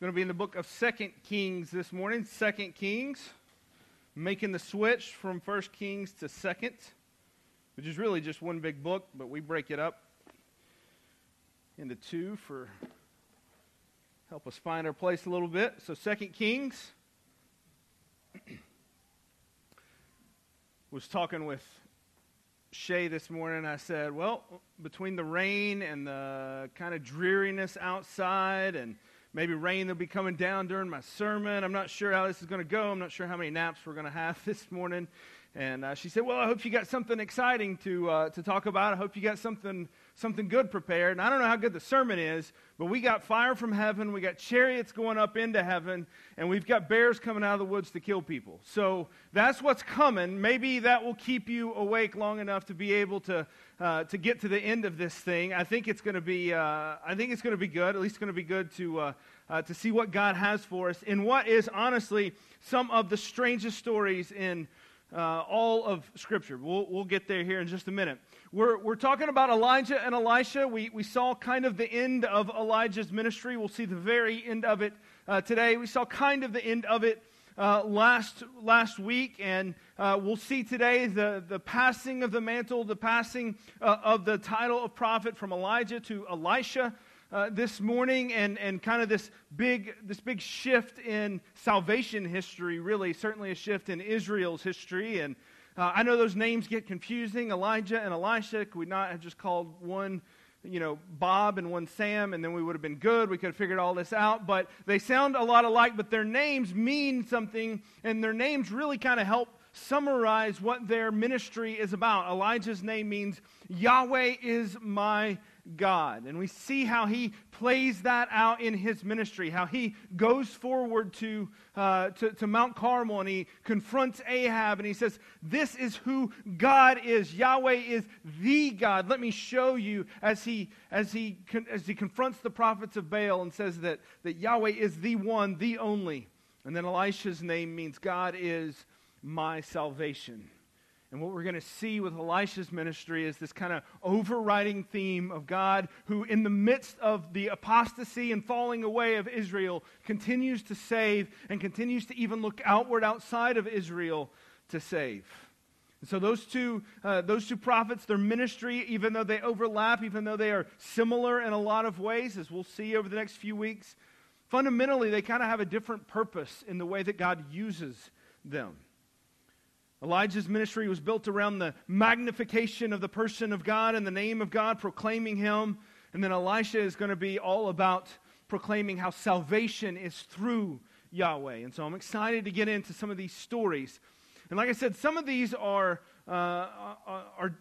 going to be in the book of Second Kings this morning. Second Kings, making the switch from First Kings to Second, which is really just one big book, but we break it up into two for help us find our place a little bit. So Second Kings was talking with Shay this morning. I said, well, between the rain and the kind of dreariness outside and maybe rain that'll be coming down during my sermon. I'm not sure how this is going to go. I'm not sure how many naps we're going to have this morning. And uh, she said, "Well, I hope you got something exciting to uh, to talk about. I hope you got something something good prepared." And I don't know how good the sermon is, but we got fire from heaven, we got chariots going up into heaven, and we've got bears coming out of the woods to kill people. So that's what's coming. Maybe that will keep you awake long enough to be able to uh, to get to the end of this thing. I think it's going to be uh, I think it's going to be good. At least, it's going to be good to uh, uh, to see what God has for us in what is honestly some of the strangest stories in uh, all of Scripture. We'll, we'll get there here in just a minute. We're, we're talking about Elijah and Elisha. We, we saw kind of the end of Elijah's ministry. We'll see the very end of it uh, today. We saw kind of the end of it uh, last, last week, and uh, we'll see today the, the passing of the mantle, the passing uh, of the title of prophet from Elijah to Elisha uh, this morning and, and kind of this big, this big shift in salvation history, really, certainly a shift in Israel's history. And uh, I know those names get confusing Elijah and Elisha. Could we not have just called one? you know, Bob and one Sam, and then we would have been good. We could have figured all this out. But they sound a lot alike, but their names mean something, and their names really kind of help summarize what their ministry is about. Elijah's name means Yahweh is my God. And we see how he plays that out in his ministry, how he goes forward to, uh, to, to, Mount Carmel and he confronts Ahab and he says, This is who God is. Yahweh is the God. Let me show you as he, as he, as he confronts the prophets of Baal and says that, that Yahweh is the one, the only. And then Elisha's name means God is my salvation. And what we're going to see with Elisha's ministry is this kind of overriding theme of God who, in the midst of the apostasy and falling away of Israel, continues to save and continues to even look outward outside of Israel to save. And so those two, uh, those two prophets, their ministry, even though they overlap, even though they are similar in a lot of ways, as we'll see over the next few weeks, fundamentally they kind of have a different purpose in the way that God uses them. Elijah's ministry was built around the magnification of the person of God and the name of God, proclaiming him. And then Elisha is going to be all about proclaiming how salvation is through Yahweh. And so I'm excited to get into some of these stories. And like I said, some of these are, uh, are, are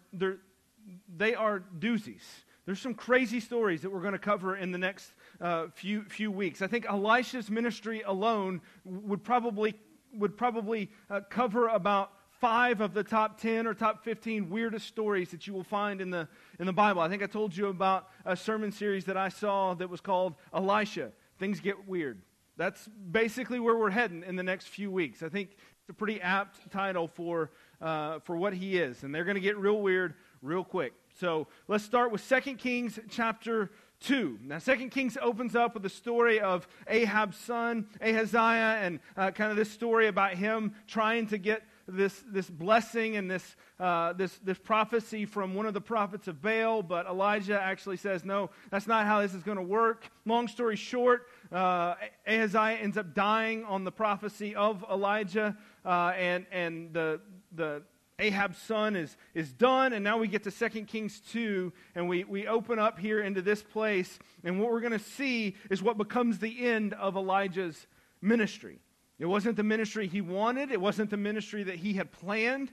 they are doozies. There's some crazy stories that we're going to cover in the next uh, few, few weeks. I think Elisha's ministry alone would probably, would probably uh, cover about five of the top 10 or top 15 weirdest stories that you will find in the, in the Bible. I think I told you about a sermon series that I saw that was called Elisha. Things Get Weird. That's basically where we're heading in the next few weeks. I think it's a pretty apt title for, uh, for what he is. And they're going to get real weird real quick. So let's start with 2 Kings chapter 2. Now, 2 Kings opens up with the story of Ahab's son, Ahaziah, and uh, kind of this story about him trying to get this, this blessing and this, uh, this, this prophecy from one of the prophets of Baal, but Elijah actually says, no, that's not how this is going to work. Long story short, uh, Ahaziah ends up dying on the prophecy of Elijah, uh, and, and the, the Ahab's son is, is done, and now we get to 2 Kings 2, and we, we open up here into this place, and what we're going to see is what becomes the end of Elijah's ministry. It wasn't the ministry he wanted, it wasn't the ministry that he had planned,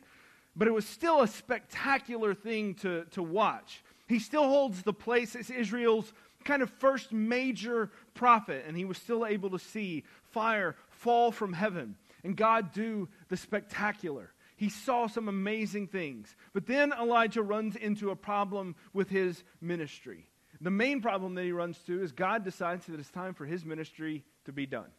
but it was still a spectacular thing to, to watch. He still holds the place as Israel's kind of first major prophet, and he was still able to see fire fall from heaven and God do the spectacular. He saw some amazing things. But then Elijah runs into a problem with his ministry. The main problem that he runs to is God decides that it's time for his ministry to be done.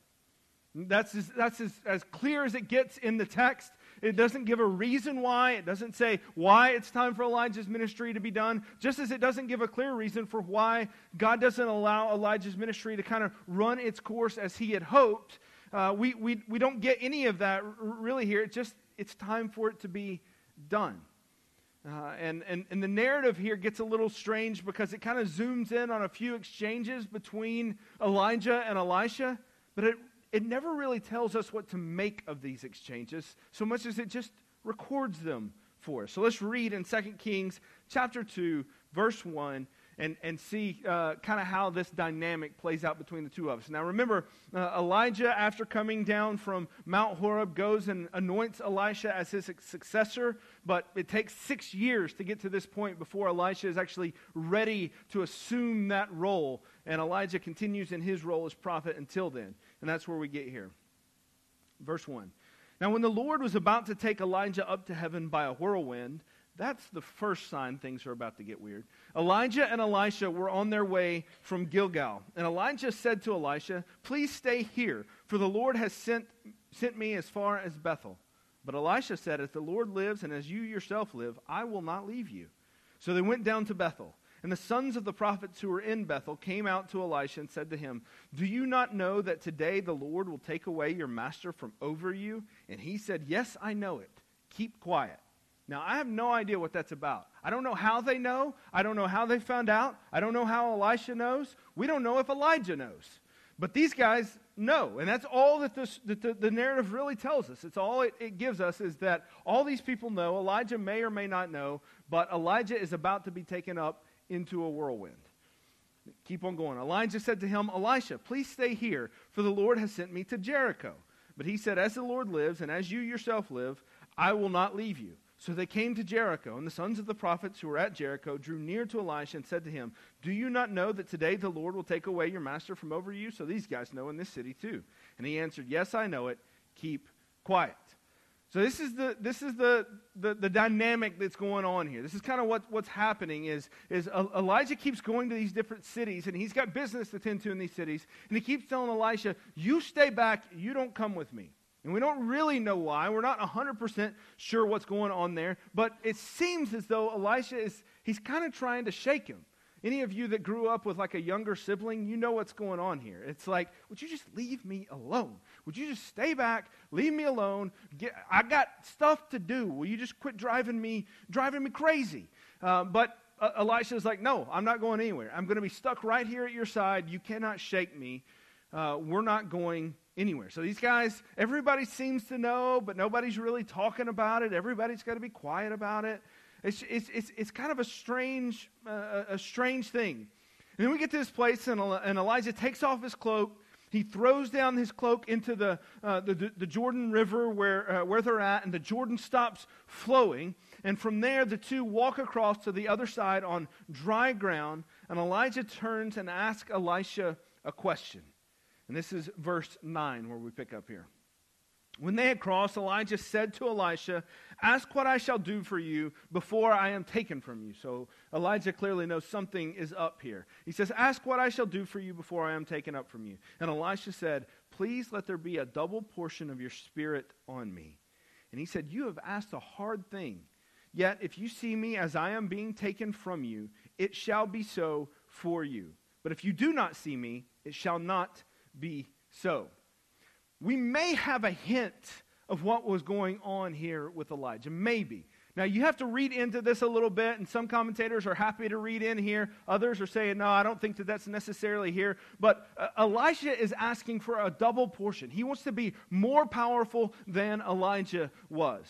That's, as, that's as, as clear as it gets in the text. it doesn't give a reason why. It doesn't say why it's time for Elijah's ministry to be done, just as it doesn't give a clear reason for why God doesn't allow Elijah's ministry to kind of run its course as he had hoped. Uh, we, we, we don't get any of that really here. It's just, it's time for it to be done. Uh, and, and, and the narrative here gets a little strange because it kind of zooms in on a few exchanges between Elijah and Elisha, but it, it never really tells us what to make of these exchanges so much as it just records them for us. So let's read in 2 Kings chapter 2, verse 1, and, and see uh, kind of how this dynamic plays out between the two of us. Now, remember, uh, Elijah, after coming down from Mount Horeb, goes and anoints Elisha as his successor, but it takes six years to get to this point before Elisha is actually ready to assume that role. And Elijah continues in his role as prophet until then. And that's where we get here. Verse 1. Now, when the Lord was about to take Elijah up to heaven by a whirlwind, that's the first sign things are about to get weird. Elijah and Elisha were on their way from Gilgal. And Elijah said to Elisha, Please stay here, for the Lord has sent, sent me as far as Bethel. But Elisha said, As the Lord lives and as you yourself live, I will not leave you. So they went down to Bethel. And the sons of the prophets who were in Bethel came out to Elisha and said to him, Do you not know that today the Lord will take away your master from over you? And he said, Yes, I know it. Keep quiet. Now, I have no idea what that's about. I don't know how they know. I don't know how they found out. I don't know how Elisha knows. We don't know if Elijah knows. But these guys know. And that's all that, this, that the, the, narrative really tells us. It's all it, it gives us is that all these people know. Elijah may or may not know, but Elijah is about to be taken up into a whirlwind. Keep on going. Elijah said to him, Elisha, please stay here, for the Lord has sent me to Jericho. But he said, As the Lord lives, and as you yourself live, I will not leave you. So they came to Jericho, and the sons of the prophets who were at Jericho drew near to Elisha and said to him, Do you not know that today the Lord will take away your master from over you? So these guys know in this city too. And he answered, Yes, I know it. Keep quiet. So this is the this is the, the, the dynamic that's going on here. This is kind of what, what's happening is, is Elijah keeps going to these different cities, and he's got business to tend to in these cities, and he keeps telling Elisha, You stay back, you don't come with me. And we don't really know why. We're not 100% sure what's going on there. But it seems as though Elisha is, he's kind of trying to shake him. Any of you that grew up with like a younger sibling, you know what's going on here. It's like, would you just leave me alone? Would you just stay back, leave me alone? Get, I got stuff to do. Will you just quit driving me, driving me crazy? Uh, but uh, Elisha's like, no, I'm not going anywhere. I'm going to be stuck right here at your side. You cannot shake me. Uh, we're not going anywhere. So these guys, everybody seems to know, but nobody's really talking about it. Everybody's got to be quiet about it. It's, it's, it's, it's kind of a strange, uh, a strange thing. And then we get to this place, and, and Elijah takes off his cloak. He throws down his cloak into the, uh, the, the, Jordan River where, uh, where they're at, and the Jordan stops flowing. And from there, the two walk across to the other side on dry ground. And Elijah turns and asks Elisha a question. And this is verse 9 where we pick up here. When they had crossed, Elijah said to Elisha, Ask what I shall do for you before I am taken from you. So Elijah clearly knows something is up here. He says, Ask what I shall do for you before I am taken up from you. And Elisha said, Please let there be a double portion of your spirit on me. And he said, You have asked a hard thing. Yet if you see me as I am being taken from you, it shall be so for you. But if you do not see me, it shall not be so. We may have a hint of what was going on here with Elijah. Maybe. Now, you have to read into this a little bit, and some commentators are happy to read in here. Others are saying, no, I don't think that that's necessarily here. But uh, Elisha is asking for a double portion. He wants to be more powerful than Elijah was.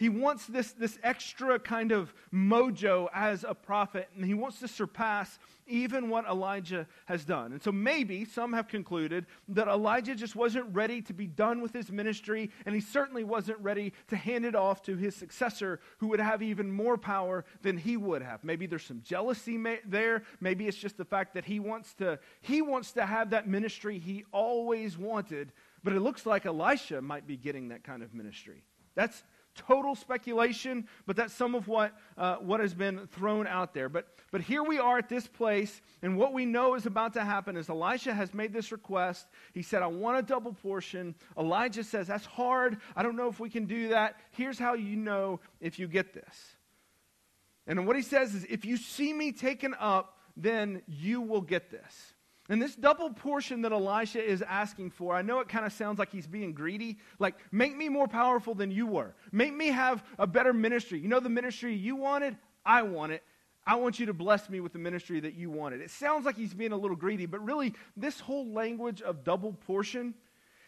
He wants this, this extra kind of mojo as a prophet, and he wants to surpass even what Elijah has done. And so maybe some have concluded that Elijah just wasn't ready to be done with his ministry, and he certainly wasn't ready to hand it off to his successor, who would have even more power than he would have. Maybe there's some jealousy there. Maybe it's just the fact that he wants to, he wants to have that ministry he always wanted, but it looks like Elisha might be getting that kind of ministry. That's total speculation, but that's some of what, uh, what has been thrown out there. But, but here we are at this place, and what we know is about to happen is Elisha has made this request. He said, I want a double portion. Elijah says, That's hard. I don't know if we can do that. Here's how you know if you get this. And what he says is, If you see me taken up, then you will get this. And this double portion that Elisha is asking for, I know it kind of sounds like he's being greedy. Like, make me more powerful than you were. Make me have a better ministry. You know the ministry you wanted? I want it. I want you to bless me with the ministry that you wanted. It sounds like he's being a little greedy, but really, this whole language of double portion,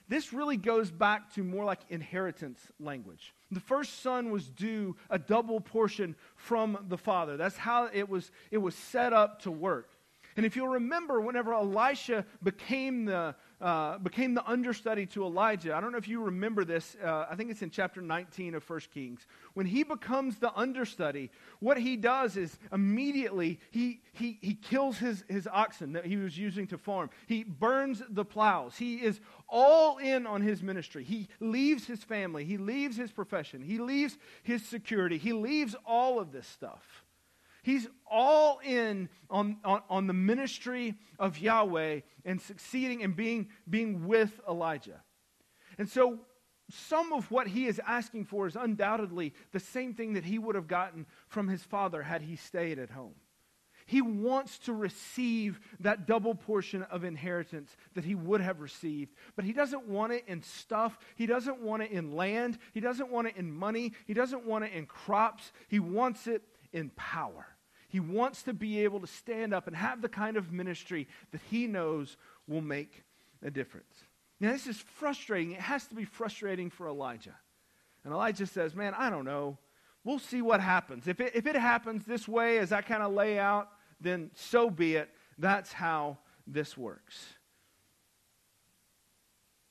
this really goes back to more like inheritance language. The first son was due a double portion from the father. That's how it was, it was set up to work. And if you'll remember, whenever Elisha became the, uh, became the understudy to Elijah, I don't know if you remember this, uh, I think it's in chapter 19 of 1 Kings. When he becomes the understudy, what he does is immediately he, he, he kills his, his oxen that he was using to farm. He burns the plows. He is all in on his ministry. He leaves his family. He leaves his profession. He leaves his security. He leaves all of this stuff. He's all in on, on, on, the ministry of Yahweh and succeeding and being, being with Elijah. And so, some of what he is asking for is undoubtedly the same thing that he would have gotten from his father had he stayed at home. He wants to receive that double portion of inheritance that he would have received, but he doesn't want it in stuff. He doesn't want it in land. He doesn't want it in money. He doesn't want it in crops. He wants it in power. He wants to be able to stand up and have the kind of ministry that he knows will make a difference. Now, this is frustrating. It has to be frustrating for Elijah. And Elijah says, Man, I don't know. We'll see what happens. If it, if it happens this way, as I kind of lay out, then so be it. That's how this works.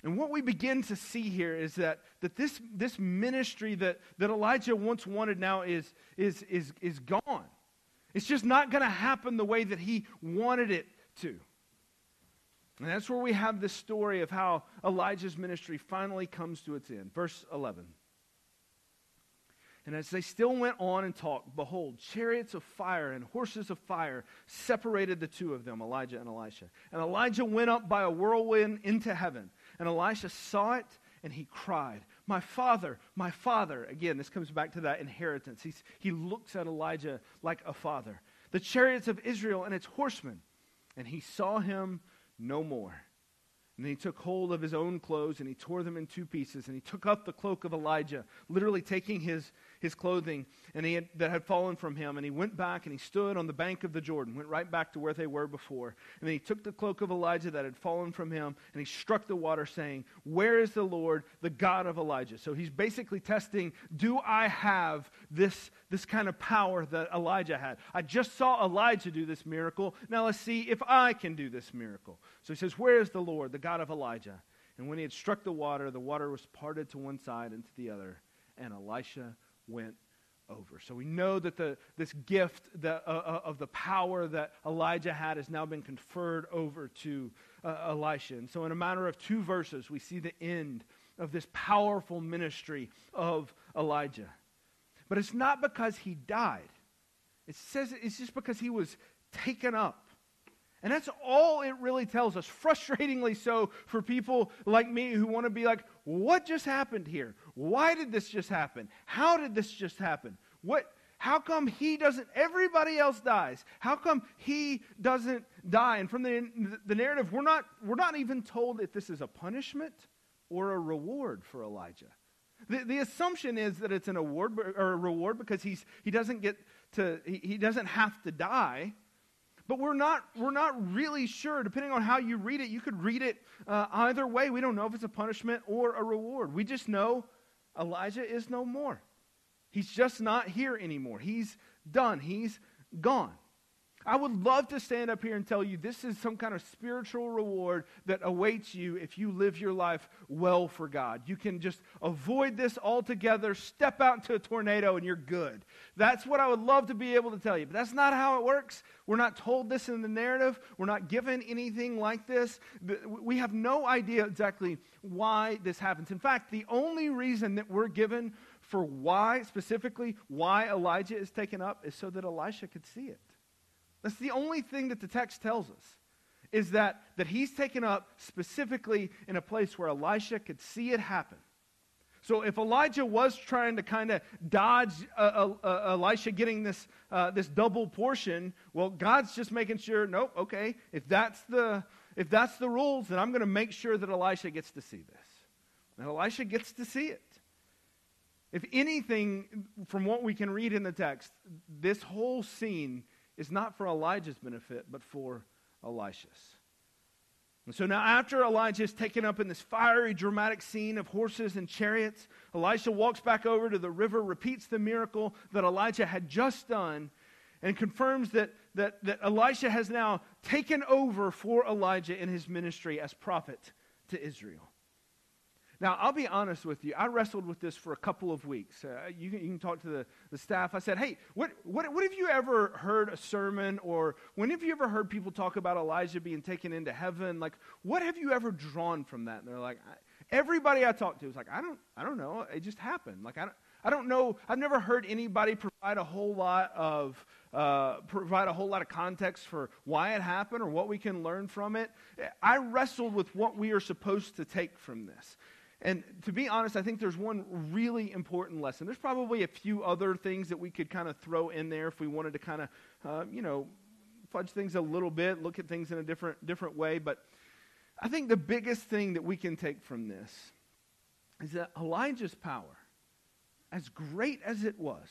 And what we begin to see here is that, that this, this ministry that, that Elijah once wanted now is, is, is, is gone. It's just not going to happen the way that he wanted it to. And that's where we have this story of how Elijah's ministry finally comes to its end. Verse 11. And as they still went on and talked, behold, chariots of fire and horses of fire separated the two of them, Elijah and Elisha. And Elijah went up by a whirlwind into heaven. And Elisha saw it and he cried, My father, my father. Again, this comes back to that inheritance. He's, he looks at Elijah like a father. The chariots of Israel and its horsemen. And he saw him no more. And then he took hold of his own clothes and he tore them in two pieces. And he took up the cloak of Elijah, literally taking his, his clothing and he had, that had fallen from him. And he went back and he stood on the bank of the Jordan, went right back to where they were before. And then he took the cloak of Elijah that had fallen from him and he struck the water, saying, Where is the Lord, the God of Elijah? So he's basically testing, Do I have this, this kind of power that Elijah had? I just saw Elijah do this miracle. Now let's see if I can do this miracle. So he says, Where is the Lord, the God of Elijah? And when he had struck the water, the water was parted to one side and to the other, and Elisha went over. So we know that the, this gift that, uh, uh, of the power that Elijah had has now been conferred over to uh, Elisha. And so, in a matter of two verses, we see the end of this powerful ministry of Elijah. But it's not because he died, it says it's just because he was taken up. And that's all it really tells us. Frustratingly so for people like me who want to be like, what just happened here? Why did this just happen? How did this just happen? What how come he doesn't everybody else dies? How come he doesn't die? And from the, the narrative, we're not we're not even told if this is a punishment or a reward for Elijah. The, the assumption is that it's an award or a reward because he's he doesn't get to he, he doesn't have to die. But we're not, we're not really sure. Depending on how you read it, you could read it uh, either way. We don't know if it's a punishment or a reward. We just know Elijah is no more. He's just not here anymore. He's done. He's gone. I would love to stand up here and tell you this is some kind of spiritual reward that awaits you if you live your life well for God. You can just avoid this altogether, step out into a tornado, and you're good. That's what I would love to be able to tell you. But that's not how it works. We're not told this in the narrative. We're not given anything like this. We have no idea exactly why this happens. In fact, the only reason that we're given for why, specifically, why Elijah is taken up is so that Elisha could see it. That's the only thing that the text tells us is that, that he's taken up specifically in a place where Elisha could see it happen. So if Elijah was trying to kind of dodge uh, uh, uh, Elisha getting this, uh, this double portion, well, God's just making sure, nope, okay, if that's the, if that's the rules, then I'm going to make sure that Elisha gets to see this. And Elisha gets to see it. If anything, from what we can read in the text, this whole scene is not for Elijah's benefit, but for Elisha's. And so now, after Elijah is taken up in this fiery, dramatic scene of horses and chariots, Elisha walks back over to the river, repeats the miracle that Elijah had just done, and confirms that, that, that Elisha has now taken over for Elijah in his ministry as prophet to Israel. Now, I'll be honest with you. I wrestled with this for a couple of weeks. Uh, you, can, you, can, talk to the, the staff. I said, hey, what, what, what have you ever heard a sermon or when have you ever heard people talk about Elijah being taken into heaven? Like, what have you ever drawn from that? And they're like, everybody I talked to was like, I don't, I don't know. It just happened. Like, I don't, I don't know. I've never heard anybody provide a whole lot of uh, provide a whole lot of context for why it happened or what we can learn from it. I wrestled with what we are supposed to take from this. And to be honest, I think there's one really important lesson. There's probably a few other things that we could kind of throw in there if we wanted to kind of, uh, you know, fudge things a little bit, look at things in a different, different way. But I think the biggest thing that we can take from this is that Elijah's power, as great as it was,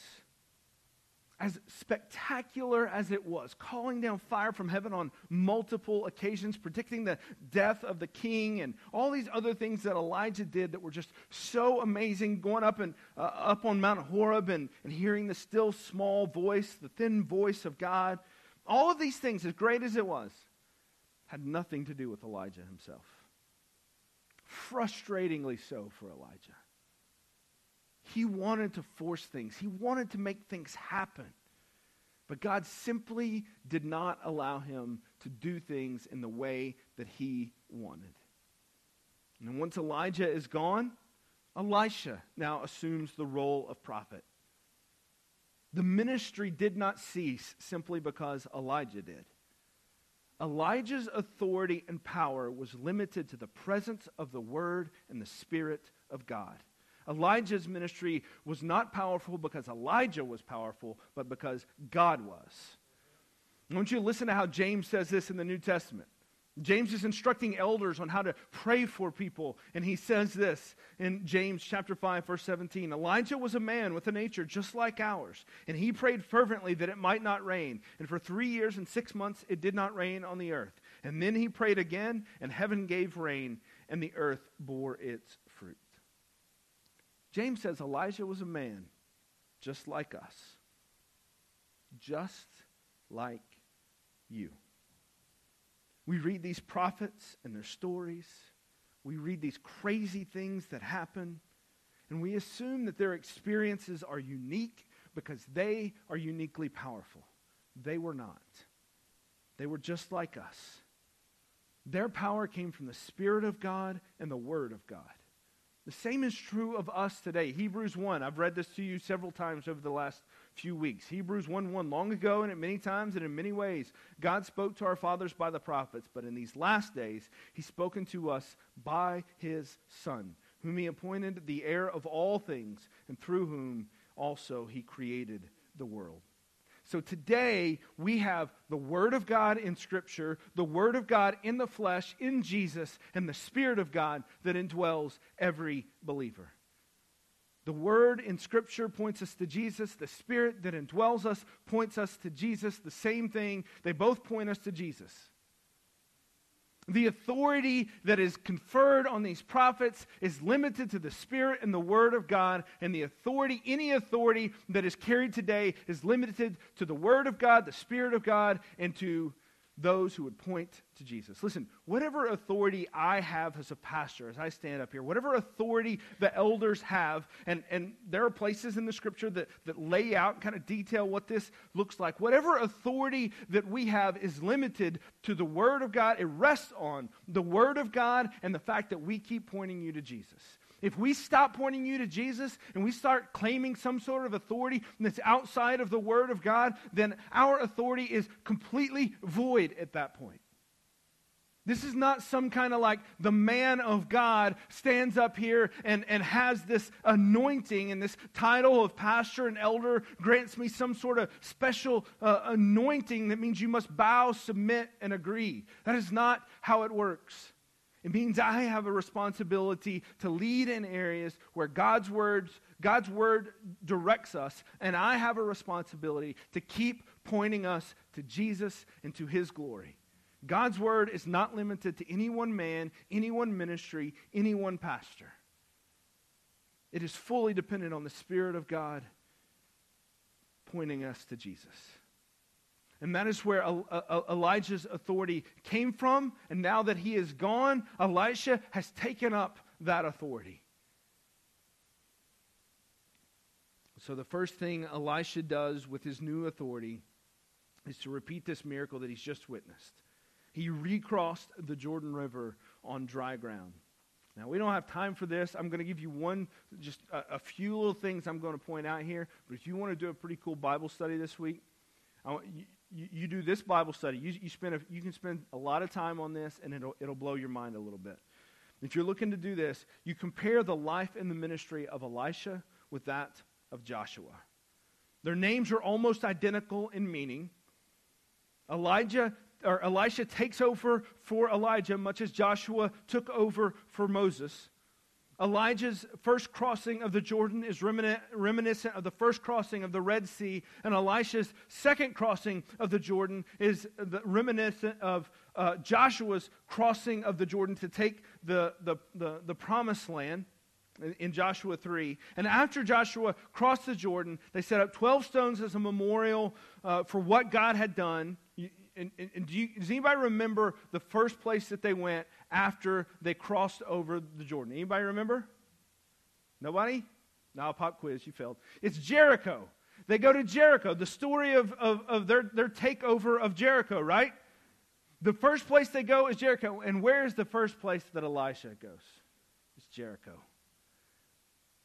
as spectacular as it was, calling down fire from heaven on multiple occasions, predicting the death of the king, and all these other things that Elijah did that were just so amazing, going up and uh, up on Mount Horeb and, and hearing the still small voice, the thin voice of God. All of these things, as great as it was, had nothing to do with Elijah himself. Frustratingly so for Elijah. He wanted to force things, he wanted to make things happen. But God simply did not allow him to do things in the way that he wanted. And once Elijah is gone, Elisha now assumes the role of prophet. The ministry did not cease simply because Elijah did. Elijah's authority and power was limited to the presence of the Word and the Spirit of God. Elijah's ministry was not powerful because Elijah was powerful, but because God was. I want you to listen to how James says this in the New Testament. James is instructing elders on how to pray for people, and he says this in James chapter 5 verse 17. Elijah was a man with a nature just like ours, and he prayed fervently that it might not rain, and for 3 years and 6 months it did not rain on the earth. And then he prayed again, and heaven gave rain, and the earth bore its James says Elijah was a man just like us, just like you. We read these prophets and their stories. We read these crazy things that happen, and we assume that their experiences are unique because they are uniquely powerful. They were not. They were just like us. Their power came from the Spirit of God and the Word of God. The same is true of us today. Hebrews 1, I've read this to you several times over the last few weeks. Hebrews 1 1, long ago and at many times and in many ways, God spoke to our fathers by the prophets, but in these last days, He's spoken to us by His Son, whom He appointed the heir of all things, and through whom also He created the world. So today we have the Word of God in Scripture, the Word of God in the flesh, in Jesus, and the Spirit of God that indwells every believer. The Word in Scripture points us to Jesus. The Spirit that indwells us points us to Jesus. The same thing, they both point us to Jesus. The authority that is conferred on these prophets is limited to the Spirit and the Word of God, and the authority, any authority that is carried today, is limited to the Word of God, the Spirit of God, and to those who would point to Jesus. Listen, whatever authority I have as a pastor, as I stand up here, whatever authority the elders have, and, and there are places in the scripture that, that lay out, kind of detail what this looks like. Whatever authority that we have is limited to the Word of God. It rests on the Word of God and the fact that we keep pointing you to Jesus. If we stop pointing you to Jesus and we start claiming some sort of authority that's outside of the Word of God, then our authority is completely void at that point. This is not some kind of like the man of God stands up here and, and has this anointing and this title of pastor and elder grants me some sort of special uh, anointing that means you must bow, submit, and agree. That is not how it works. It means I have a responsibility to lead in areas where God's words, God's word directs us, and I have a responsibility to keep pointing us to Jesus and to his glory. God's word is not limited to any one man, any one ministry, any one pastor. It is fully dependent on the Spirit of God pointing us to Jesus. And that is where uh, Elijah's authority came from. And now that he is gone, Elisha has taken up that authority. So, the first thing Elisha does with his new authority is to repeat this miracle that he's just witnessed. He recrossed the Jordan River on dry ground. Now, we don't have time for this. I'm going to give you one, just a, a few little things I'm going to point out here. But if you want to do a pretty cool Bible study this week, I want, you, you, do this Bible study. You, you, spend a, you can spend a lot of time on this, and it'll, it'll blow your mind a little bit. If you're looking to do this, you compare the life and the ministry of Elisha with that of Joshua. Their names are almost identical in meaning. Elijah or Elisha takes over for Elijah, much as Joshua took over for Moses. Elijah's first crossing of the Jordan is reminiscent of the first crossing of the Red Sea, and Elisha's second crossing of the Jordan is reminiscent of uh, Joshua's crossing of the Jordan to take the, the, the, the promised land in Joshua 3. And after Joshua crossed the Jordan, they set up 12 stones as a memorial uh, for what God had done and, and, and do you, does anybody remember the first place that they went after they crossed over the Jordan? Anybody remember? Nobody? Now, pop quiz, you failed. It's Jericho. They go to Jericho, the story of, of, of their, their takeover of Jericho, right? The first place they go is Jericho. And where is the first place that Elisha goes? It's Jericho.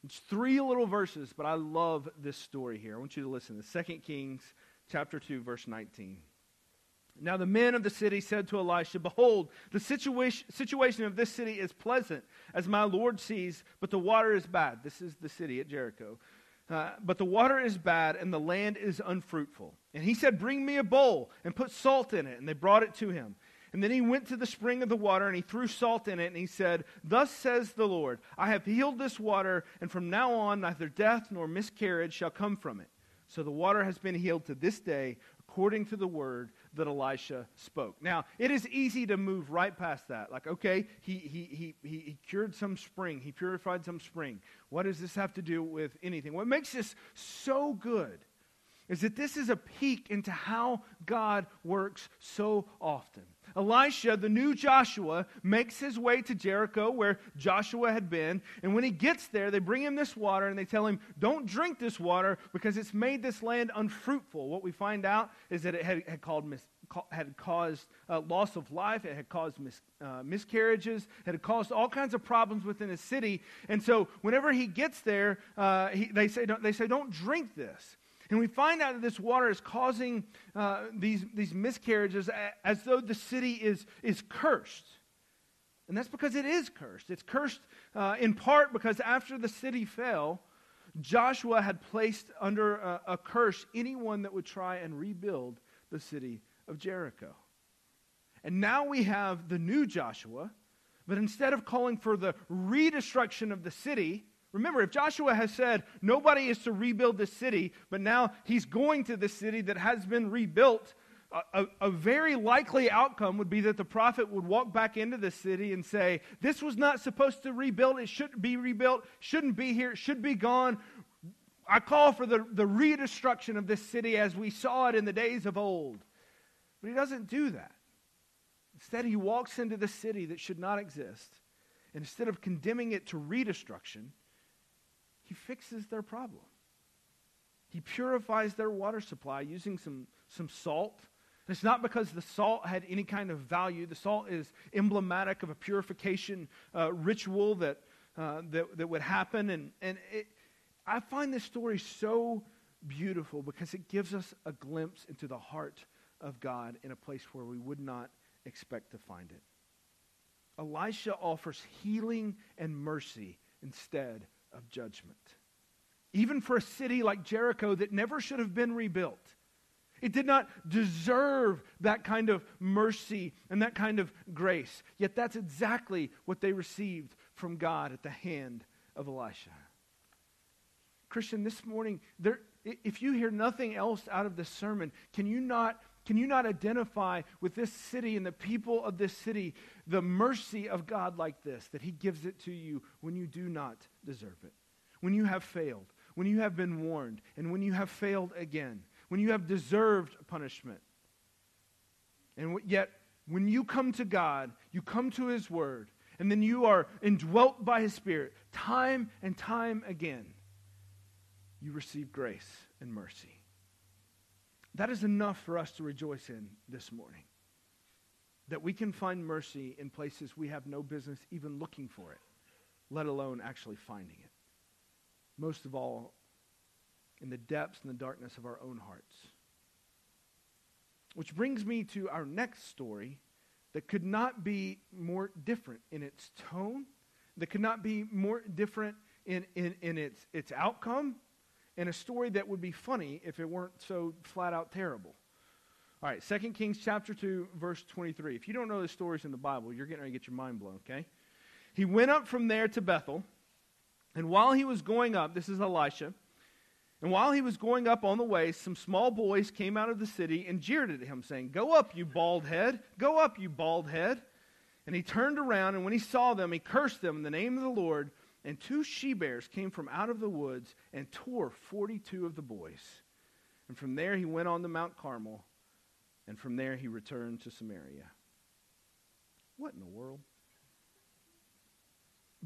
It's three little verses, but I love this story here. I want you to listen to 2 Kings chapter 2, verse 19. Now the men of the city said to Elisha, Behold, the situation, situation of this city is pleasant, as my Lord sees, but the water is bad. This is the city at Jericho. Uh, but the water is bad, and the land is unfruitful. And he said, Bring me a bowl and put salt in it. And they brought it to him. And then he went to the spring of the water, and he threw salt in it, and he said, Thus says the Lord, I have healed this water, and from now on neither death nor miscarriage shall come from it. So the water has been healed to this day, according to the word that Elisha spoke. Now, it is easy to move right past that. Like, okay, he, he, he, he cured some spring, he purified some spring. What does this have to do with anything? What makes this so good is that this is a peek into how God works so often. Elisha, the new Joshua, makes his way to Jericho where Joshua had been. And when he gets there, they bring him this water and they tell him, Don't drink this water because it's made this land unfruitful. What we find out is that it had, had, mis, had caused uh, loss of life, it had caused mis, uh, miscarriages, it had caused all kinds of problems within the city. And so whenever he gets there, uh, he, they, say, they say, Don't drink this. And we find out that this water is causing uh, these, these miscarriages as though the city is, is cursed. And that's because it is cursed. It's cursed uh, in part because after the city fell, Joshua had placed under a, a curse anyone that would try and rebuild the city of Jericho. And now we have the new Joshua, but instead of calling for the redestruction of the city, Remember, if Joshua has said nobody is to rebuild the city, but now he's going to the city that has been rebuilt, a, a, very likely outcome would be that the prophet would walk back into the city and say, This was not supposed to rebuild. It shouldn't be rebuilt. Shouldn't be here. It should be gone. I call for the, the redestruction of this city as we saw it in the days of old. But he doesn't do that. Instead, he walks into the city that should not exist. And instead of condemning it to redestruction, he fixes their problem. He purifies their water supply using some, some salt. It's not because the salt had any kind of value. The salt is emblematic of a purification uh, ritual that uh, that, that would happen. And, and it, I find this story so beautiful because it gives us a glimpse into the heart of God in a place where we would not expect to find it. Elisha offers healing and mercy instead of judgment. Even for a city like Jericho that never should have been rebuilt. It did not deserve that kind of mercy and that kind of grace. Yet that's exactly what they received from God at the hand of Elisha. Christian, this morning, there, if you hear nothing else out of this sermon, can you not can you not identify with this city and the people of this city the mercy of God like this, that He gives it to you when you do not deserve it? When you have failed, when you have been warned, and when you have failed again, when you have deserved punishment. And yet, when you come to God, you come to His Word, and then you are indwelt by His Spirit time and time again, you receive grace and mercy. That is enough for us to rejoice in this morning. That we can find mercy in places we have no business even looking for it, let alone actually finding it. Most of all, in the depths and the darkness of our own hearts. Which brings me to our next story that could not be more different in its tone, that could not be more different in, in, in its, its outcome, and a story that would be funny if it weren't so flat out terrible. All right, 2 Kings chapter 2, verse 23. If you don't know the stories in the Bible, you're getting ready to get your mind blown, okay? He went up from there to Bethel, and while he was going up, this is Elisha, and while he was going up on the way, some small boys came out of the city and jeered at him, saying, Go up, you bald head! Go up, you bald head! And he turned around, and when he saw them, he cursed them in the name of the Lord and two she bears came from out of the woods and tore 42 of the boys. And from there he went on to Mount Carmel, and from there he returned to Samaria. What in the world?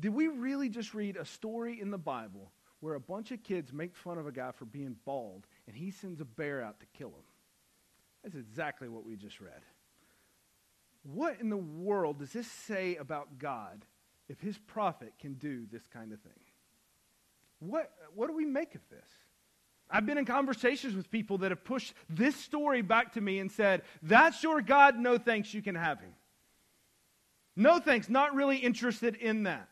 Did we really just read a story in the Bible where a bunch of kids make fun of a guy for being bald and he sends a bear out to kill him? That's exactly what we just read. What in the world does this say about God if his prophet can do this kind of thing? What, what do we make of this? I've been in conversations with people that have pushed this story back to me and said, That's your God, no thanks, you can have him. No thanks, not really interested in that.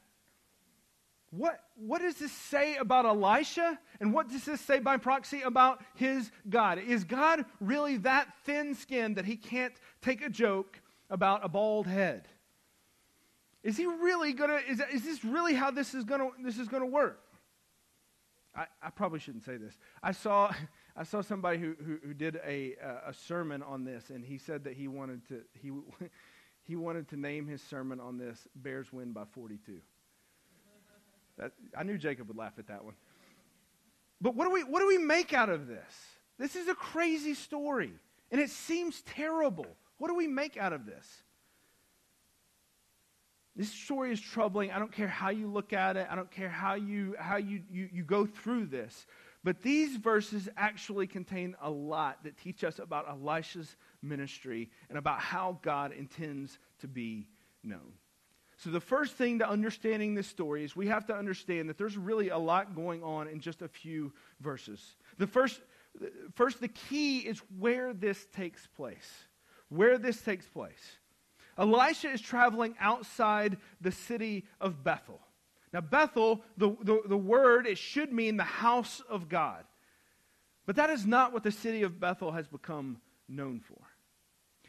What, what does this say about Elisha? And what does this say by proxy about his God? Is God really that thin skinned that he can't take a joke about a bald head? Is he really going to, is, is this really how this is going to, this is going to work? I, I probably shouldn't say this. I saw, I saw somebody who, who, who did a, a sermon on this, and he said that he wanted to, he, he wanted to name his sermon on this, Bears Win by 42. That, I knew Jacob would laugh at that one. But what do, we, what do we make out of this? This is a crazy story, and it seems terrible. What do we make out of this? This story is troubling. I don't care how you look at it. I don't care how you, how you, you, you go through this. But these verses actually contain a lot that teach us about Elisha's ministry and about how God intends to be known. So, the first thing to understanding this story is we have to understand that there's really a lot going on in just a few verses. The first, first the key is where this takes place. Where this takes place. Elisha is traveling outside the city of Bethel. Now, Bethel, the, the, the, word, it should mean the house of God. But that is not what the city of Bethel has become known for.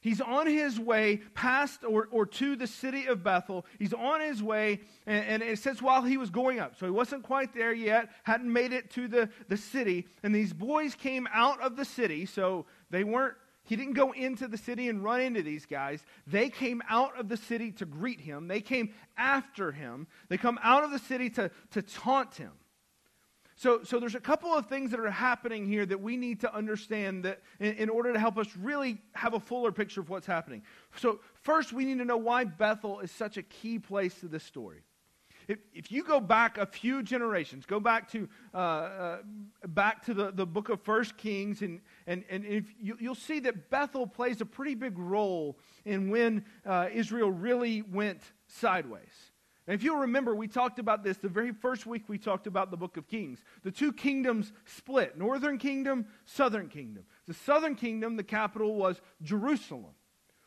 He's on his way past or, or to the city of Bethel. He's on his way, and, and, it says while he was going up. So he wasn't quite there yet, hadn't made it to the, the city. And these boys came out of the city, so they weren't he didn't go into the city and run into these guys. They came out of the city to greet him. They came after him. They come out of the city to, to taunt him. So, so there's a couple of things that are happening here that we need to understand that in, in order to help us really have a fuller picture of what's happening. So first, we need to know why Bethel is such a key place to this story. If, if you go back a few generations, go back to, uh, uh, back to the, the book of First Kings, and, and, and if you, will see that Bethel plays a pretty big role in when uh, Israel really went sideways. And if you'll remember, we talked about this the very first week we talked about the book of Kings. The two kingdoms split northern kingdom, southern kingdom. The southern kingdom, the capital was Jerusalem.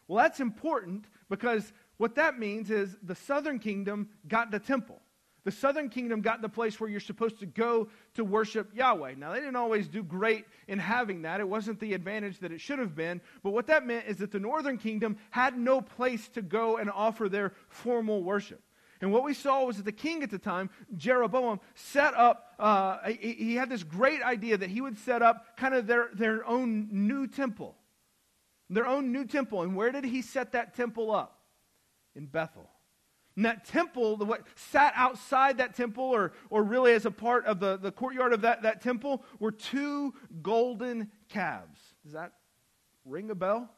Well, that's important because what that means is the southern kingdom got the temple. The southern kingdom got the place where you're supposed to go to worship Yahweh. Now, they didn't always do great in having that. It wasn't the advantage that it should have been. But what that meant is that the northern kingdom had no place to go and offer their formal worship. And what we saw was that the king at the time, Jeroboam, set up, uh, he, had this great idea that he would set up kind of their, their own new temple. Their own new temple. And where did he set that temple up? In Bethel. And that temple, the, what sat outside that temple, or, or really as a part of the, the courtyard of that, that temple, were two golden calves. Does that ring a bell?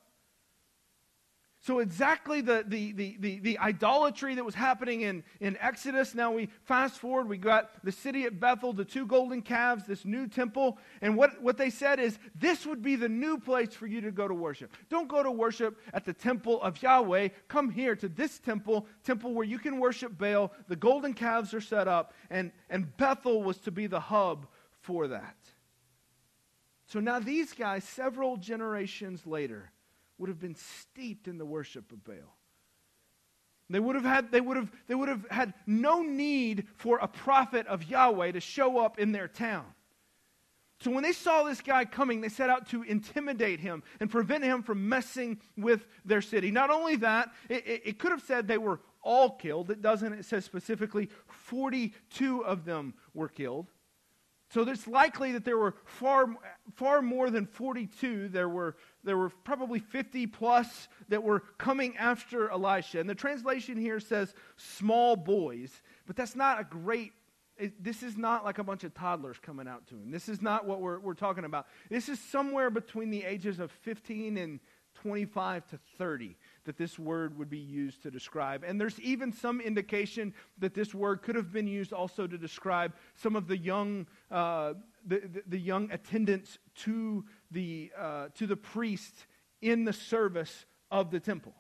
So, exactly the, the, the, the, the idolatry that was happening in, in Exodus. Now we fast forward, we got the city at Bethel, the two golden calves, this new temple. And what, what they said is this would be the new place for you to go to worship. Don't go to worship at the temple of Yahweh. Come here to this temple, temple where you can worship Baal. The golden calves are set up, and, and Bethel was to be the hub for that. So now these guys, several generations later, would have been steeped in the worship of Baal. They would have had, they would have, they would have had no need for a prophet of Yahweh to show up in their town. So when they saw this guy coming, they set out to intimidate him and prevent him from messing with their city. Not only that, it, it, it could have said they were all killed. It doesn't. It says specifically 42 of them were killed. So it's likely that there were far, far more than 42. There were, there were probably 50 plus that were coming after Elisha. And the translation here says small boys, but that's not a great it, this is not like a bunch of toddlers coming out to him. This is not what we're, we're talking about. This is somewhere between the ages of 15 and 25 to 30 that this word would be used to describe. And there's even some indication that this word could have been used also to describe some of the young, uh, the, the, the, young attendants to the, uh, to the priest in the service of the temple.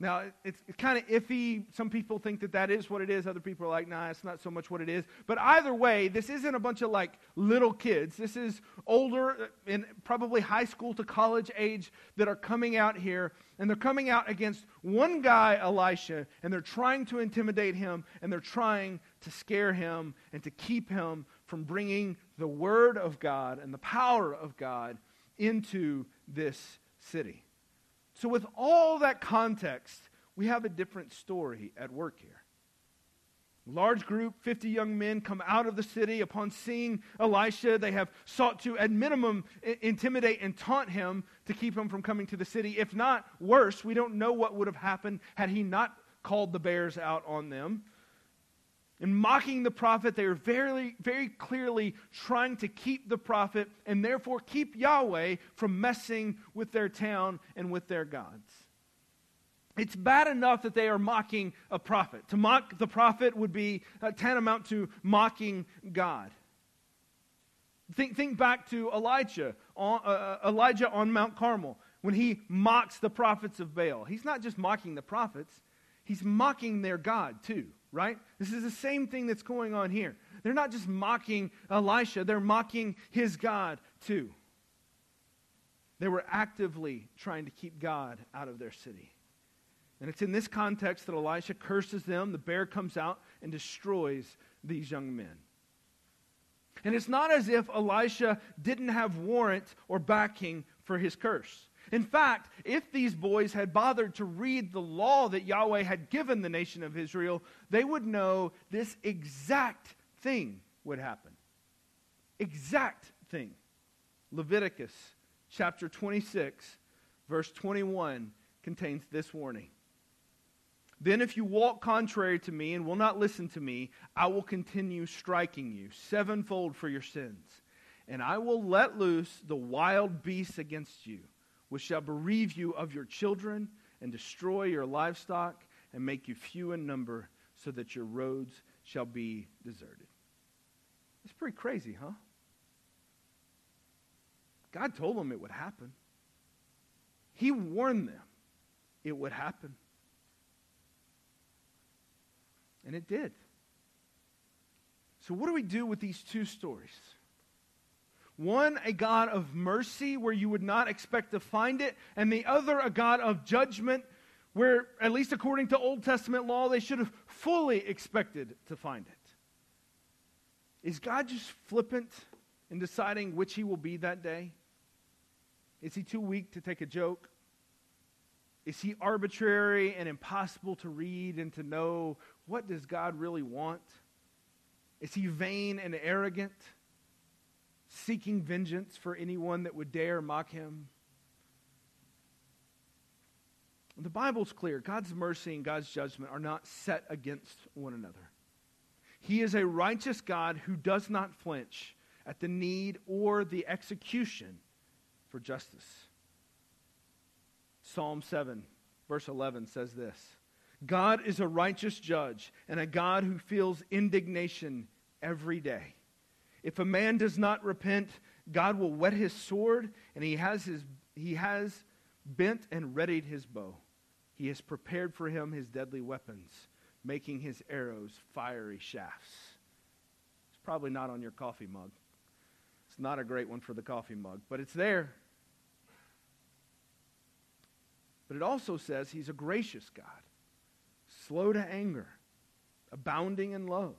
Now, it's, it's kind of iffy. Some people think that that is what it is. Other people are like, nah, it's not so much what it is. But either way, this isn't a bunch of like little kids. This is older, uh, in probably high school to college age, that are coming out here. And they're coming out against one guy, Elisha, and they're trying to intimidate him, and they're trying to scare him and to keep him from bringing the word of God and the power of God into this city. So, with all that context, we have a different story at work here. Large group, 50 young men, come out of the city upon seeing Elisha. They have sought to, at minimum, intimidate and taunt him to keep him from coming to the city. If not worse, we don't know what would have happened had he not called the bears out on them. In mocking the prophet, they are very, very clearly trying to keep the prophet and therefore keep Yahweh from messing with their town and with their gods. It's bad enough that they are mocking a prophet. To mock the prophet would be uh, tantamount to mocking God. Think, think back to Elijah on, uh, uh, Elijah on Mount Carmel when he mocks the prophets of Baal. He's not just mocking the prophets, he's mocking their God too right? This is the same thing that's going on here. They're not just mocking Elisha, they're mocking his God too. They were actively trying to keep God out of their city. And it's in this context that Elisha curses them. The bear comes out and destroys these young men. And it's not as if Elisha didn't have warrant or backing for his curse. In fact, if these boys had bothered to read the law that Yahweh had given the nation of Israel, they would know this exact thing would happen. Exact thing. Leviticus chapter 26, verse 21 contains this warning. Then, if you walk contrary to me and will not listen to me, I will continue striking you sevenfold for your sins. And I will let loose the wild beasts against you which shall bereave you of your children and destroy your livestock and make you few in number, so that your roads shall be deserted. It's pretty crazy, huh? God told them it would happen. He warned them it would happen. And it did. So, what do we do with these two stories? One, a God of mercy where you would not expect to find it, and the other, a God of judgment where, at least according to Old Testament law, they should have fully expected to find it. Is God just flippant in deciding which he will be that day? Is he too weak to take a joke? Is he arbitrary and impossible to read and to know what does God really want? Is he vain and arrogant, seeking vengeance for anyone that would dare mock him? The Bible's clear. God's mercy and God's judgment are not set against one another. He is a righteous God who does not flinch at the need or the execution for justice. Psalm 7, verse 11 says this God is a righteous judge and a God who feels indignation every day. If a man does not repent, God will whet his sword, and he has, his, he has bent and readied his bow. He has prepared for him his deadly weapons, making his arrows fiery shafts. It's probably not on your coffee mug. It's not a great one for the coffee mug, but it's there. But it also says he's a gracious God, slow to anger, abounding in love.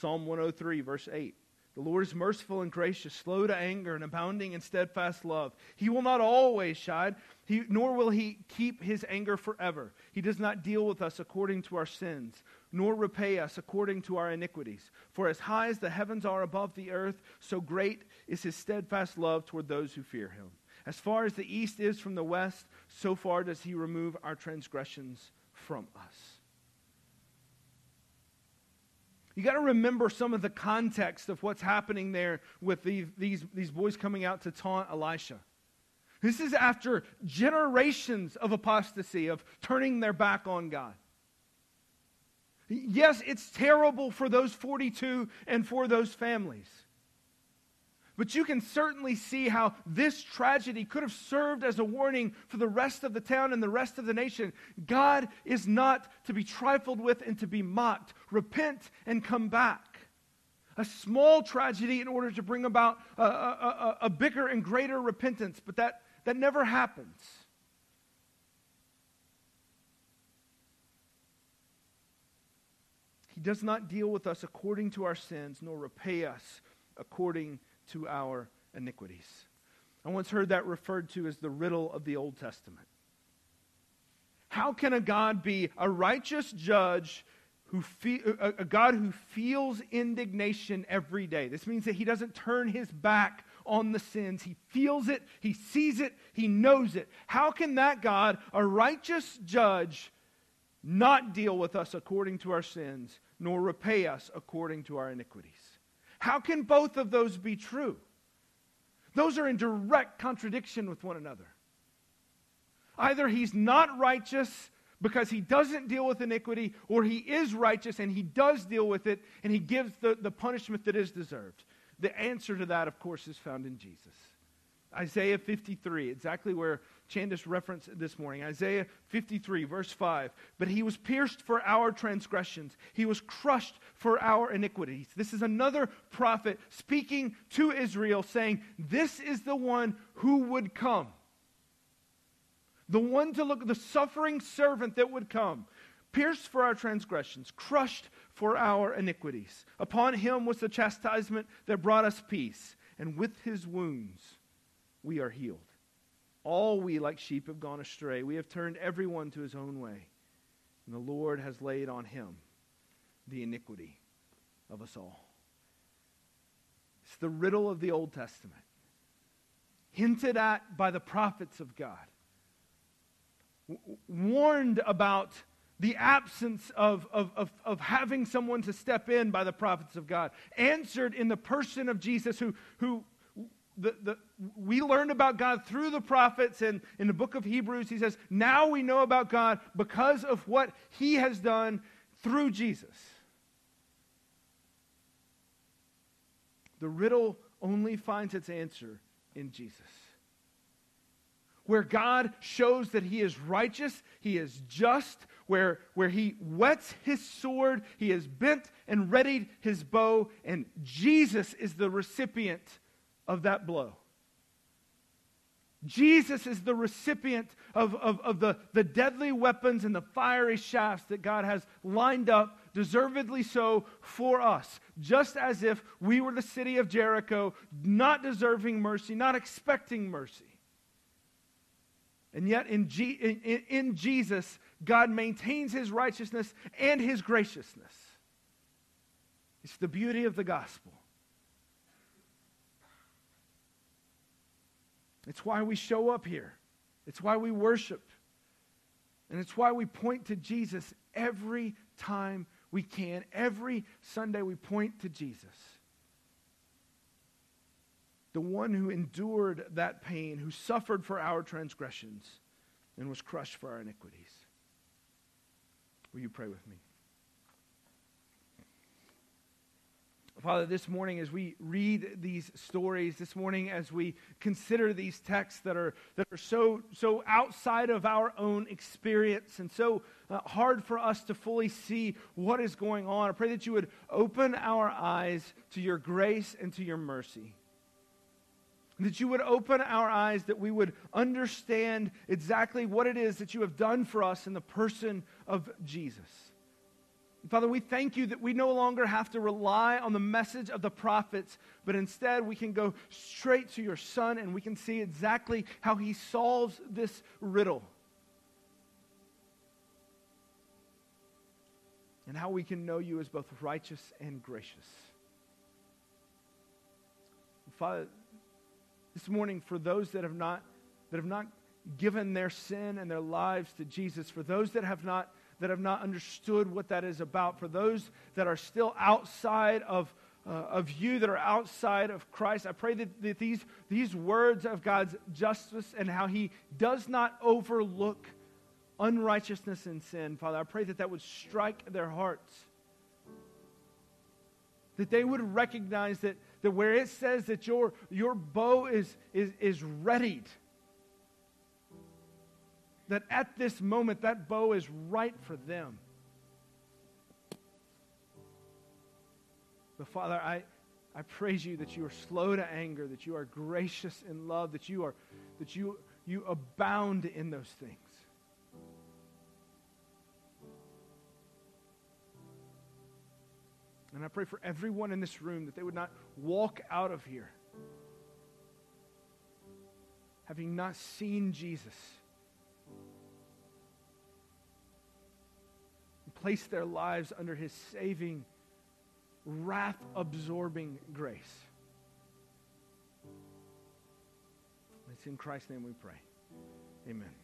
Psalm 103, verse 8. The Lord is merciful and gracious, slow to anger, and abounding in steadfast love. He will not always chide, he, nor will he keep his anger forever. He does not deal with us according to our sins, nor repay us according to our iniquities. For as high as the heavens are above the earth, so great is his steadfast love toward those who fear him. As far as the east is from the west, so far does he remove our transgressions from us. You got to remember some of the context of what's happening there with these, these, these boys coming out to taunt Elisha. This is after generations of apostasy, of turning their back on God. Yes, it's terrible for those 42 and for those families. But you can certainly see how this tragedy could have served as a warning for the rest of the town and the rest of the nation. God is not to be trifled with and to be mocked. Repent and come back. A small tragedy in order to bring about a, a, a, a bigger and greater repentance, but that, that never happens. He does not deal with us according to our sins, nor repay us according to our iniquities. I once heard that referred to as the riddle of the Old Testament. How can a God be a righteous judge who fe- a, God who feels indignation every day? This means that he doesn't turn his back on the sins. He feels it, he sees it, he knows it. How can that God, a righteous judge, not deal with us according to our sins, nor repay us according to our iniquities? How can both of those be true? Those are in direct contradiction with one another. Either he's not righteous because he doesn't deal with iniquity, or he is righteous and he does deal with it and he gives the, the punishment that is deserved. The answer to that, of course, is found in Jesus. Isaiah 53, exactly where Chandis referenced this morning. Isaiah 53, verse 5. But he was pierced for our transgressions, he was crushed for our iniquities. This is another prophet speaking to Israel, saying, This is the one who would come. The one to look, the suffering servant that would come, pierced for our transgressions, crushed for our iniquities. Upon him was the chastisement that brought us peace, and with his wounds we are healed. All we, like sheep, have gone astray. We have turned everyone to his own way. And the Lord has laid on him the iniquity of us all. It's the riddle of the Old Testament, hinted at by the prophets of God, w- warned about the absence of, of, of, of, having someone to step in by the prophets of God, answered in the person of Jesus, who, who the, the, we learned about God through the prophets, and in the book of Hebrews, he says, Now we know about God because of what he has done through Jesus. The riddle only finds its answer in Jesus. Where God shows that he is righteous, he is just, where, where he whets his sword, he has bent and readied his bow, and Jesus is the recipient of that blow. Jesus is the recipient of, of, of the, the deadly weapons and the fiery shafts that God has lined up, deservedly so, for us. Just as if we were the city of Jericho, not deserving mercy, not expecting mercy. And yet, in, G, in, in Jesus, God maintains his righteousness and his graciousness. It's the beauty of the gospel. It's why we show up here. It's why we worship. And it's why we point to Jesus every time we can. Every Sunday we point to Jesus. The one who endured that pain, who suffered for our transgressions, and was crushed for our iniquities. Will you pray with me? Father, this morning as we read these stories, this morning as we consider these texts that are, that are so, so outside of our own experience and so uh, hard for us to fully see what is going on, I pray that you would open our eyes to your grace and to your mercy. That you would open our eyes, that we would understand exactly what it is that you have done for us in the person of Jesus. Father, we thank you that we no longer have to rely on the message of the prophets, but instead we can go straight to your Son and we can see exactly how he solves this riddle. And how we can know you as both righteous and gracious. Father, this morning, for those that have not, that have not given their sin and their lives to Jesus, for those that have not that have not understood what that is about, for those that are still outside of, uh, of you, that are outside of Christ. I pray that, that these, these words of God's justice and how He does not overlook unrighteousness and sin, Father, I pray that that would strike their hearts. That they would recognize that, that where it says that your, your bow is, is, is readied, that at this moment that bow is right for them. But Father, I, I praise you that you are slow to anger, that you are gracious in love, that you are that you you abound in those things. And I pray for everyone in this room that they would not walk out of here having not seen Jesus place their lives under his saving, wrath absorbing grace. It's in Christ's name we pray. Amen.